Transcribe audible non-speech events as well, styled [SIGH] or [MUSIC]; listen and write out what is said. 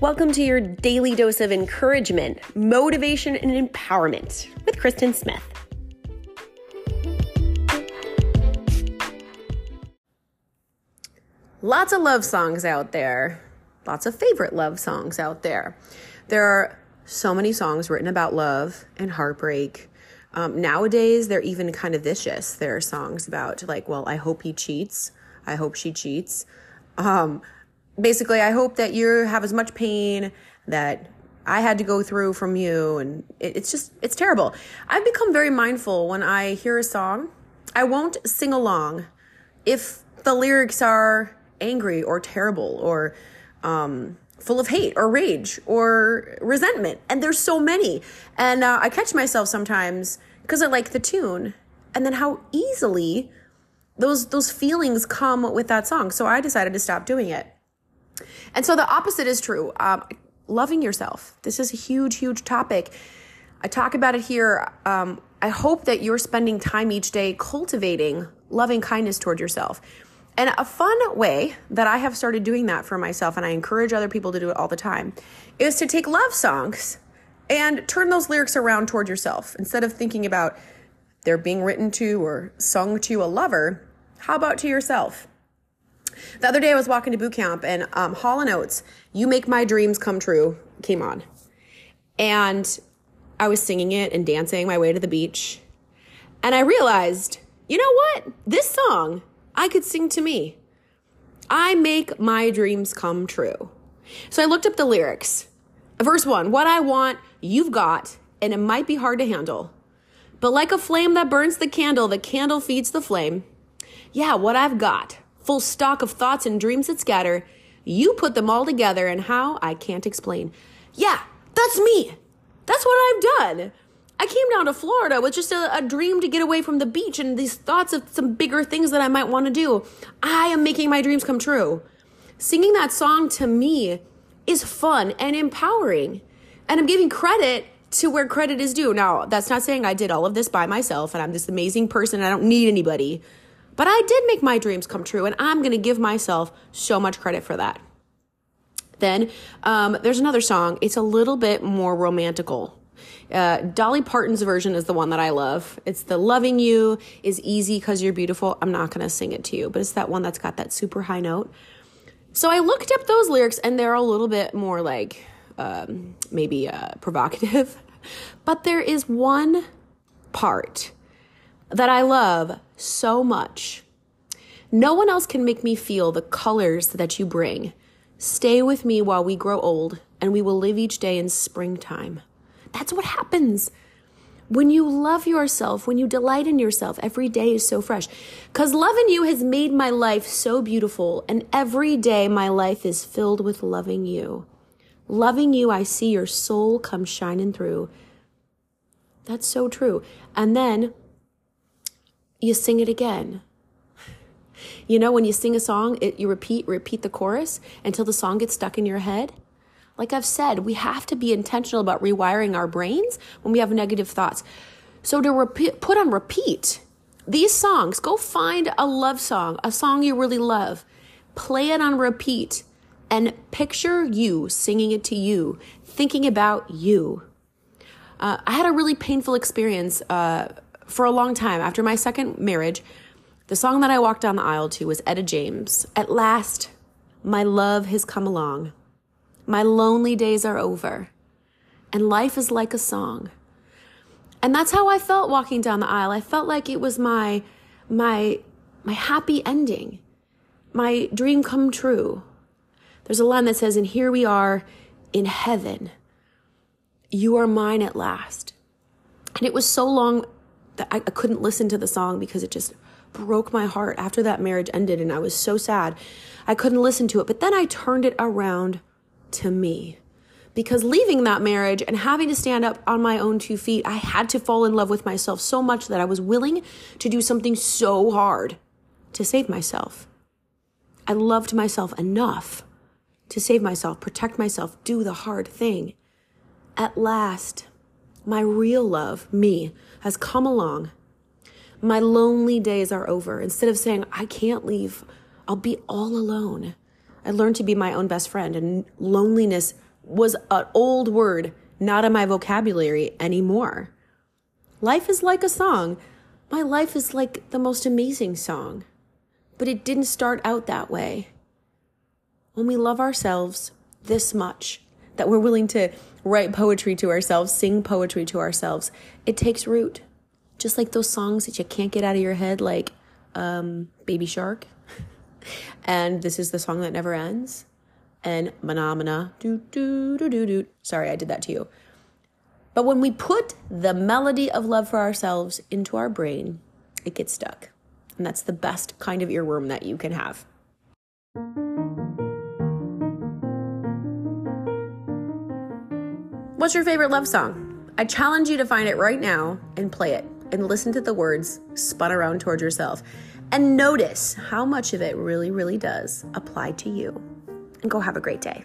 Welcome to your daily dose of encouragement, motivation, and empowerment with Kristen Smith. Lots of love songs out there, lots of favorite love songs out there. There are so many songs written about love and heartbreak. Um, nowadays, they're even kind of vicious. There are songs about, like, well, I hope he cheats. I hope she cheats. Um, basically, I hope that you have as much pain that I had to go through from you. And it, it's just, it's terrible. I've become very mindful when I hear a song, I won't sing along if the lyrics are angry or terrible or um, full of hate or rage or resentment. And there's so many. And uh, I catch myself sometimes because I like the tune and then how easily those those feelings come with that song. So I decided to stop doing it. And so the opposite is true. Um, loving yourself. This is a huge, huge topic. I talk about it here. Um, I hope that you're spending time each day cultivating loving kindness toward yourself. And a fun way that I have started doing that for myself, and I encourage other people to do it all the time, is to take love songs and turn those lyrics around toward yourself. Instead of thinking about they're being written to or sung to a lover, how about to yourself? The other day I was walking to boot camp and um, Hall & Oates, You Make My Dreams Come True came on. And I was singing it and dancing my way to the beach. And I realized, you know what? This song I could sing to me. I make my dreams come true. So I looked up the lyrics. Verse one, what I want, you've got, and it might be hard to handle. But like a flame that burns the candle, the candle feeds the flame. Yeah, what I've got, full stock of thoughts and dreams that scatter, you put them all together, and how I can't explain. Yeah, that's me. That's what I've done. I came down to Florida with just a, a, dream to get away from the beach and these thoughts of some bigger things that I might want to do. I am making my dreams come true. Singing that song to me is fun and empowering. And I'm giving credit to where credit is due. Now, that's not saying I did all of this by myself and I'm this amazing person I don't need anybody. But I did make my dreams come true and I'm to give myself so much credit for that. Then um, there's another song. It's a little bit more romantical. Uh, Dolly Parton's version is the one that I love. It's the loving you is easy because you're beautiful. I'm not going to sing it to you, but it's that one that's got that super high note. So I looked up those lyrics and they're a little bit more like um, maybe uh, provocative. [LAUGHS] But there is one part that I love so much. No one else can make me feel the colors that you bring. Stay with me while we grow old, and we will live each day in springtime. That's what happens. When you love yourself, when you delight in yourself, every day is so fresh. Because loving you has made my life so beautiful, and every day my life is filled with loving you. Loving you, I see your soul come shining through. That's so true. And then you sing it again. You know, when you sing a song, it, you repeat, repeat the chorus until the song gets stuck in your head. Like I've said, we have to be intentional about rewiring our brains when we have negative thoughts. So to repeat, put on repeat these songs, go find a love song, a song you really love, play it on repeat, and picture you singing it to you, thinking about you. Uh, I had a really painful experience uh, for a long time after my second marriage. The song that I walked down the aisle to was Etta James. At last, my love has come along. My lonely days are over, and life is like a song. And that's how I felt walking down the aisle. I felt like it was my my my happy ending. My dream come true. There's a line that says, "And here we are in heaven. You are mine at last." And it was so long I, I couldn't listen to the song because it just broke my heart after that marriage ended and I was so sad. I couldn't listen to it. But then I turned it around to me. Because leaving that marriage and having to stand up on my own two feet, I had to fall in love with myself so much that I was willing to do something so hard to save myself. I loved myself enough to save myself, protect myself, do the hard thing. At last, my real love, me, has come along. My lonely days are over. Instead of saying, I can't leave, I'll be all alone. I learned to be my own best friend, and loneliness was an old word, not in my vocabulary anymore. Life is like a song. My life is like the most amazing song. But it didn't start out that way. When we love ourselves this much, that we're willing to write poetry to ourselves, sing poetry to ourselves, it takes root. Just like those songs that you can't get out of your head, like um, Baby Shark. [LAUGHS] and this is the song that never ends. And Manamana, do do do do do. Sorry, I did that to you. But when we put the melody of love for ourselves into our brain, it gets stuck. And that's the best kind of earworm that you can have. What's your favorite love song? I challenge you to find it right now and play it and listen to the words spun around towards yourself and notice how much of it really, really does apply to you. And go have a great day.